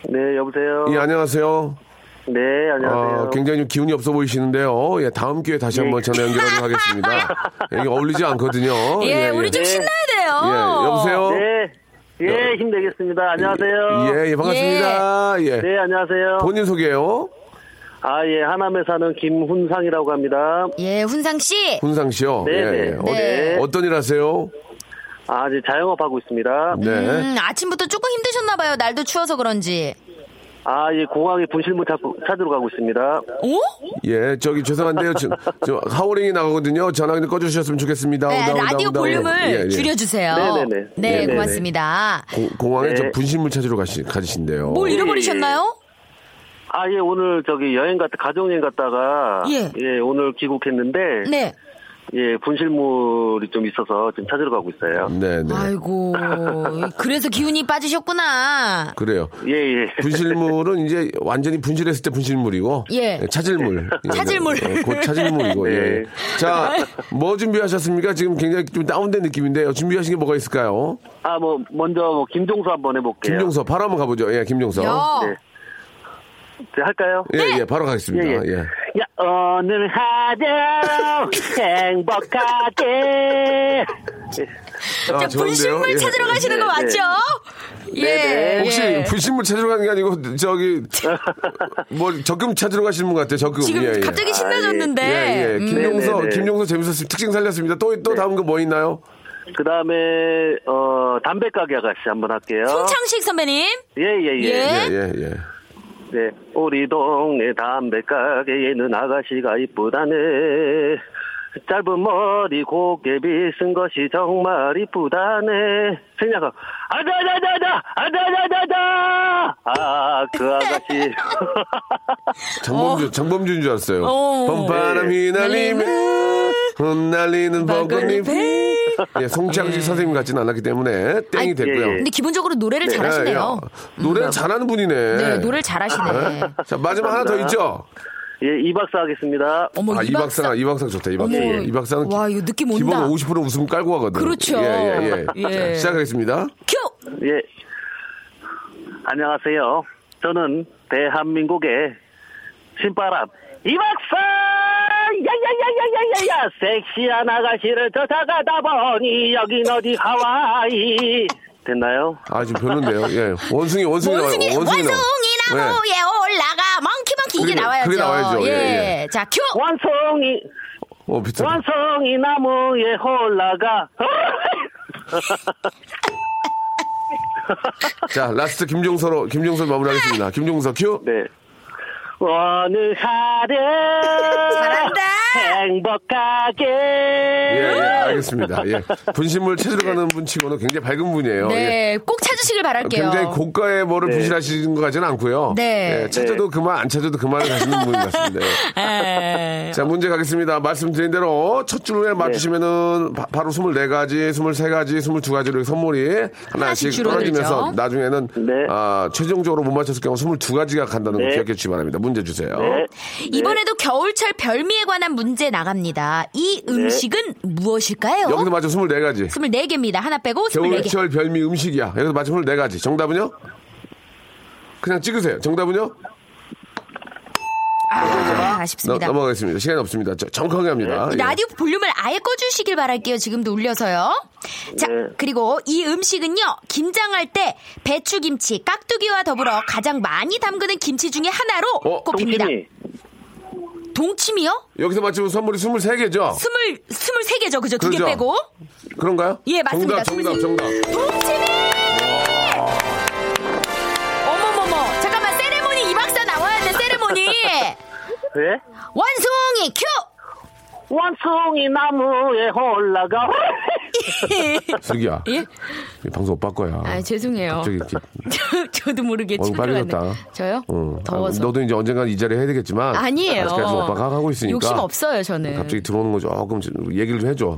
네, 여보세요. 예, 안녕하세요. 네, 안녕하세요. 아, 굉장히 좀 기운이 없어 보이시는데요. 예, 다음 기회에 다시 한번 전화 연결하도록 하겠습니다. 이게 어울리지 않거든요. 예, 우리 좀 네. 신나야 돼요. 예, 여보세요? 네, 예, 힘내겠습니다. 안녕하세요. 예, 예, 반갑습니다. 예. 네, 안녕하세요. 본인 소개요. 아, 예, 하남에 사는 김훈상이라고 합니다. 예, 훈상 씨. 훈상 씨요. 네, 예, 네. 예. 어, 네. 어떤 일 하세요? 아, 이제 자영업 하고 있습니다. 네. 음, 아침부터 조금 힘드셨나 봐요. 날도 추워서 그런지. 아, 예, 공항에 분실물 찾고, 찾으러 가고 있습니다. 오? 예, 저기 죄송한데요. 저, 저 하우링이 나가거든요. 전화 좀 꺼주셨으면 좋겠습니다. 네, 온다, 라디오 온다. 볼륨을 예, 예. 줄여주세요. 네네네. 네, 네네네. 고맙습니다. 공- 공항에 네. 저 분실물 찾으러 가시, 가신대요. 뭘 잃어버리셨나요? 아, 예, 오늘 저기 여행 갔다, 가족여행 갔다가. 예. 오늘 귀국했는데. 네. 예, 분실물이 좀 있어서 지금 찾으러 가고 있어요. 네, 네. 아이고. 그래서 기운이 빠지셨구나. 그래요. 예, 예. 분실물은 이제 완전히 분실했을 때 분실물이고. 예. 네, 찾을물. 찾을물. 예, 곧 찾을물이고. 예. 예. 자, 뭐 준비하셨습니까? 지금 굉장히 좀 다운된 느낌인데요. 준비하신 게 뭐가 있을까요? 아, 뭐, 먼저 뭐, 김종수 한번 해볼게요. 김종서, 바로 한번 가보죠. 예, 김종서. 야. 네. 네, 할까요? 예, 예, 바로 가겠습니다. 예, 예. 예. 야, 오늘 하루 행복하게. 아? 분실물 예. 찾으러 가시는 거 네, 맞죠? 예. 네. 혹시 예. 분실물 찾으러 가는 게 아니고 저기 뭐 적금 찾으러 가시는 분 같아요. 적금. 지금 예, 예. 갑자기 신나졌는데. 예, 예. 음. 김종서, 네네네. 김종서 재밌었습니다. 특징 살렸습니다. 또, 또 다음 거 뭐 있나요? 그 다음에, 어, 담배가게 아가씨 한번 할게요. 송창식 선배님. 예, 예, 예. 예. 예, 예, 예. 네. 우리 동네 담배 가게에는 아가씨가 이쁘다네. 짧은 머리 곱게 빗은 것이 정말 이쁘다네. 생략하 아다다다다! 아다다다다! 아, 그 아가씨. 장범준, 장범준인 줄 알았어요. 어. 봄바람이 날리면 흩날리는 벚꽃잎. 예, 송창식 선생님 같지는 않았기 때문에 땡이 아이, 됐고요. 예, 예. 근데 기본적으로 노래를 예, 잘하시네요. 예. 노래는 잘하는 분이네. 네, 노래를 잘하시네. 자, 마지막 하나 더 있죠? 예, 이 박사 하겠습니다. 어머, 아, 이이 박사, 박사. 이 박사 좋다, 이 박사. 어머. 이 박사는. 와, 이거 느낌 온다. 기본 50% 웃음 깔고 가거든. 그렇죠. 예, 예, 예. 예. 자, 시작하겠습니다. 큐! 예. 안녕하세요. 저는 대한민국의 신바람 이 박사! 야야야야야야야! 섹시한 아가씨를 쫓아가다 보니 여긴 어디 하와이. 됐나요? 아, 지금 별론데요. 예. 원숭이, 원숭이, 원숭이. 원숭이, 나와요. 나무에 예. 올라가. 이게 그게- 나와야죠. 그게 나와야죠. 예, 예. 자, 큐! 원숭이, 어, 비슷하다. 원숭이 나무에 올라가. 자, 라스트 김종서로, 김종서 마무리하겠습니다. 김종서 큐. 네. 어느 하루 잘한다. 행복하게 예, 예, 알겠습니다. 예. 분신물 찾으러 가는 분 치고는 굉장히 밝은 분이에요. 예. 네, 꼭 찾으시길 바랄게요. 굉장히 고가의 뭐를 네. 분실하시는 것 같지는 않고요. 네. 예, 찾아도 그만, 안 찾아도 그만을 가시는 분 같습니다. 에. 자, 문제 가겠습니다. 말씀드린 대로 첫 줄에 맞추시면은 바, 로 24가지, 23가지, 22가지로 이렇게 선물이 하나씩 줄어들죠. 떨어지면서 나중에는 네. 아, 최종적으로 못 맞췄을 경우 22가지가 간다는 거 네. 기억해 주시기 바랍니다. 문제 주세요. 네. 이번에도 겨울철 별미에 관한 문제 나갑니다. 이 음식은 무엇일까요? 여기서 맞춰 24가지. 24개입니다. 하나 빼고 24개. 겨울철 별미 음식이야. 여기서 맞춰 24가지. 정답은요? 그냥 찍으세요. 정답은요? 아, 넘- 아쉽습니다. 넘어가겠습니다. 시간이 없습니다. 저- 정확하게 합니다. 예. 라디오 볼륨을 아예 꺼주시길 바랄게요. 지금도 울려서요. 자, 네. 그리고 이 음식은요, 김장할 때 배추김치, 깍두기와 더불어 가장 많이 담그는 김치 중에 하나로 어, 꼽힙니다. 동치미 동치미요? 여기서 맞추면 선물이 23개죠? 스물, 스물 세 개죠. 그죠? 두개 그렇죠. 빼고. 그런가요? 예, 맞습니다. 정답, 정답, 정답. 동치미! 네? 원숭이 큐! 원숭이 나무에 올라가 슬기야. 예? 이 방송 오빠 거야. 아, 죄송해요. 갑자기 이렇게. 저 도 모르게 얼굴. 빨개졌다. 저요? 어. 더워서. 아, 너도 이제 언젠간 이 자리 해야 되겠지만. 아니에요. 아직까지 오빠가 하고 있으니까. 욕심 없어요, 저는. 갑자기 들어오는 거 조금 좀 얘기를 좀 해줘.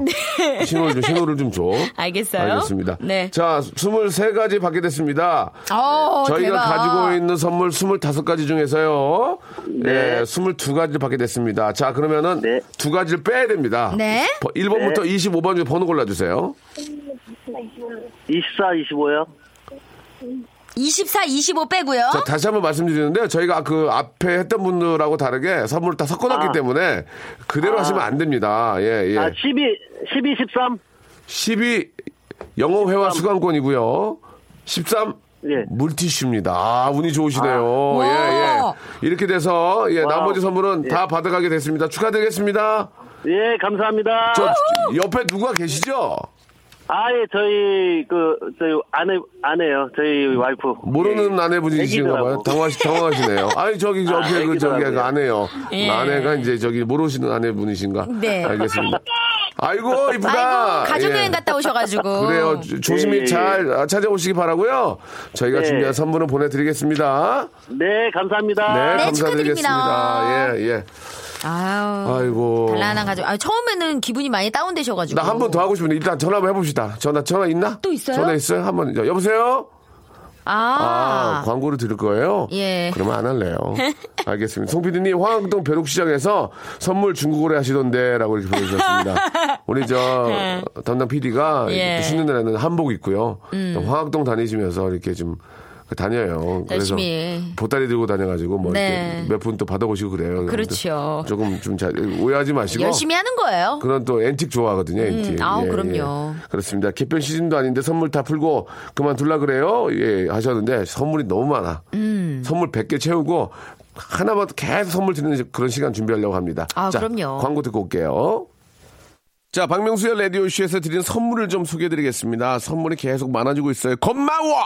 신호를 좀, 신호를 좀 줘. 네. 알겠어요. 알겠습니다. 네. 자, 23가지 받게 됐습니다. 어, 저희가 대박. 가지고 있는 선물 25가지 중에서요. 네. 22가지를 받게 됐습니다. 자, 그러면은 네. 두 가지를 빼야 됩니다. 네. 1번부터 25번 중에 번호 골라주세요. 24, 25요? 24, 25 빼고요. 자, 다시 한번 말씀드리는데 저희가 그 앞에 했던 분들하고 다르게 선물을 다 섞어놨기 아. 때문에 그대로 하시면 안 됩니다. 예, 예. 아, 12, 12, 13? 12 영어 회화 수강권이고요. 13 예. 물티슈입니다. 아, 운이 좋으시네요. 와. 예, 예. 이렇게 돼서 예, wow. 나머지 선물은 예. 다 받아가게 됐습니다. 축하드리겠습니다. 예, 감사합니다. 저 옆에 누가 계시죠? 아, 예, 저희, 그, 저희 아내, 아내요. 저희 와이프. 모르는 예. 아내분이신가 봐요. 당황하시, 당황하시네요. 아니, 저기, 저기, 그, 저기. 그 아내요. 예. 아내가 이제 저기 모르시는 아내분이신가? 네. 알겠습니다. 아이고, 이쁘다. 아이고, 가족여행 예. 갔다 오셔가지고. 그래요. 조- 조심히 예. 잘 찾아오시기 바라고요. 저희가 네. 준비한 선물을 보내드리겠습니다. 네, 감사합니다. 네, 네, 감사드리겠습니다. 축하드립니다. 예, 예. 아유. 아이고. 단란한 가족. 아, 처음에는 기분이 많이 다운되셔가지고. 나 한 번 더 하고 싶은데 일단 전화 한번 해봅시다. 전화 전화 있나? 또 있어요? 전화 있어요? 한번 여보세요? 아, 아. 광고를 들을 거예요? 예. 그러면 안 할래요. 알겠습니다. 송 PD님, 화학동 벼룩시장에서 선물 중고거래 하시던데, 라고 이렇게 보내주셨습니다. 우리 저, 담당 PD가 예. 음. 쉬는 날에는 한복 입고요. 화학동 다니시면서 이렇게 좀, 다녀요. 그래서 열심히. 보따리 들고 다녀가지고 뭐 네. 이렇게 몇분 또 받아보시고 그래요. 그렇죠. 조금 좀 잘, 오해하지 마시고. 열심히 하는 거예요. 그런 또 앤틱 좋아하거든요, 앤틱. 아우, 그럼요. 그렇습니다. 개편 시즌도 아닌데 선물 다 풀고 그만둘라 그래요? 예, 하셨는데 선물이 너무 많아. 음. 선물 100개 채우고 하나만 계속 선물 드리는 그런 시간 준비하려고 합니다. 아, 자, 그럼요. 광고 듣고 올게요. 자, 박명수의 라디오쇼에서 드린 선물을 좀 소개해드리겠습니다. 선물이 계속 많아지고 있어요. 고마워!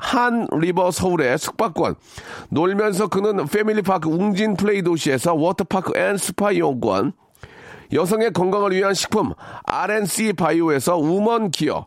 한 리버 서울의 숙박권, 놀면서 크는 패밀리파크 웅진 플레이 도시에서 워터파크 and 스파 이용권, 여성의 건강을 위한 식품 RNC 바이오에서 우먼 기어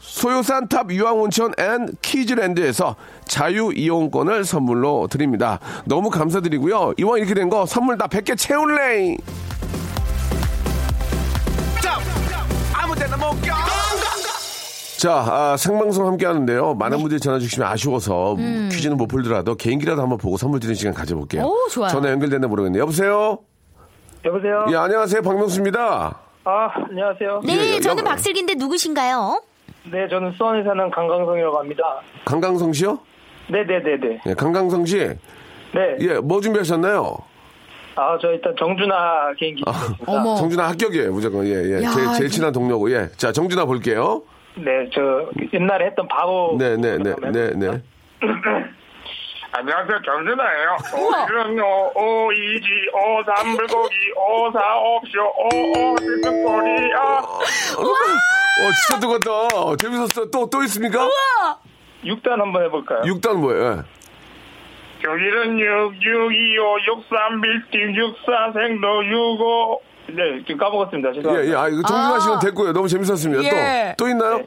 소요산 탑 유황온천 앤 키즈랜드에서 자유 이용권을 선물로 드립니다. 너무 감사드리고요. 이왕 이렇게 된 거 선물 다 100개 채울래! 자, 아, 생방송 함께 하는데요. 많은 네. 분들이 전화 주시면 아쉬워서 퀴즈는 못 풀더라도 개인기라도 한번 보고 선물 드리는 시간 가져볼게요. 음. 오, 좋아요. 전화 연결됐나 모르겠네요. 여보세요? 여보세요? 예, 안녕하세요. 박명수입니다. 아, 안녕하세요. 네, 예, 예, 저는 여- 박슬기인데 누구신가요? 네, 저는 수원에 사는 강강성이라고 합니다. 강강성 씨요? 네네네네. 예, 강강성 씨. 네. 예, 뭐 준비하셨나요? 아, 저 일단 정준하 개인기 드리겠습니다. 어머. 정준하 합격이에요, 무조건. 예, 예. 야, 제일, 제일 친한 동료고, 예. 자, 정준하 볼게요. 네, 저 옛날에 했던 바보. 네, 네, 네, 네, 네. 안녕하세요, 정준하예요. 오늘은요, 오이지, 오삼 불고기, 오사 옵쇼, 오오 뜨뜻거리야. 어, 진짜 뜨겁다. 어, 재밌었어. 또, 또 있습니까? 6단 한번 해볼까요? 6단 뭐예요? 예. 여기는 6, 6, 2, 5, 6, 3, 빌딩, 6, 4, 생도, 6, 5. 네, 지금 까먹었습니다. 예, 죄송합니다. 예. 아, 이거 정준하 씨는 됐고요. 너무 재밌었습니다. 예. 또, 또 있나요?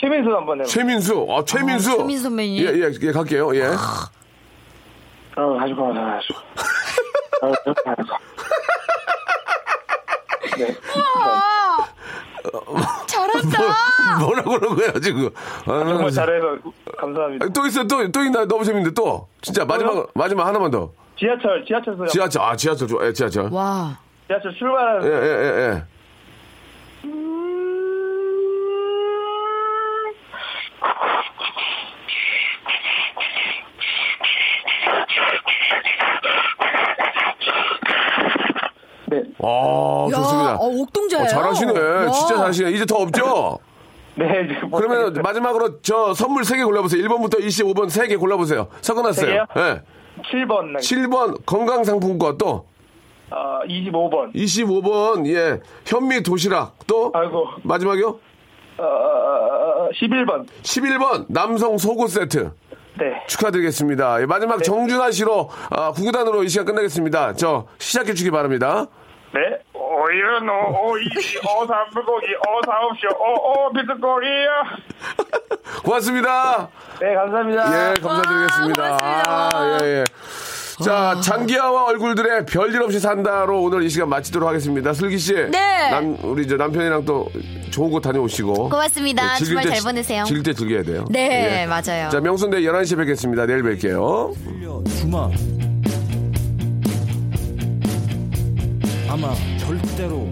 최민수 한번 해볼까요? 최민수. 아, 최민수. 아, 최민수 선배님. 예, 예, 예, 갈게요. 예. 어, 가지고 가, 가지고. 어, 가지고. 네. 잘한다. 뭐라고 그런 거예요, 지금. 아, 정말 잘해서 감사합니다. 아, 또 있어요. 또, 또 있나요? 너무 재밌는데 또. 진짜 마지막, 마지막 하나만 더. 지하철, 지하철 소리. 지하철, 아, 지하철 좋아. 예, 지하철. 와. 지하철 출발하는 예, 예, 예, 예. 네. 아, 좋습니다. 어, 옥동자예요. 어, 잘하시네. 와. 진짜 잘하시네. 이제 더 없죠? 네, 지금 뭐 그러면. 마지막으로 저 선물 3개 골라보세요. 1번부터 25번 3개 골라보세요. 섞어놨어요. 세 개요? 예. 7번, 네. 7번 건강상품권 또 어, 25번. 25번 예 현미 도시락 또 아이고. 마지막이요 어, 11번. 11번 남성 속옷 세트 네. 축하드리겠습니다. 예, 마지막 정준하 씨로 아, 구구단으로 이 시간 끝나겠습니다. 저 시작해 주기 바랍니다. 네? 오일은 오, 오이지, 오삼 불고기, 오사옵쇼, 오, 오, 비트코리아. 고맙습니다. 네, 감사합니다. 예, 감사드리겠습니다. 와. 아, 예, 예. 자, 장기하와 얼굴들의 별일 없이 산다로 오늘 이 시간 마치도록 하겠습니다. 슬기 씨. 네. 남, 우리 저 남편이랑 또 좋은 곳 다녀오시고. 고맙습니다. 예, 즐길 주말 때잘 지- 보내세요. 즐길 때 즐겨야 돼요. 네, 예. 맞아요. 자, 명순대 11시에 뵙겠습니다. 내일 뵐게요. 주마 아마 절대로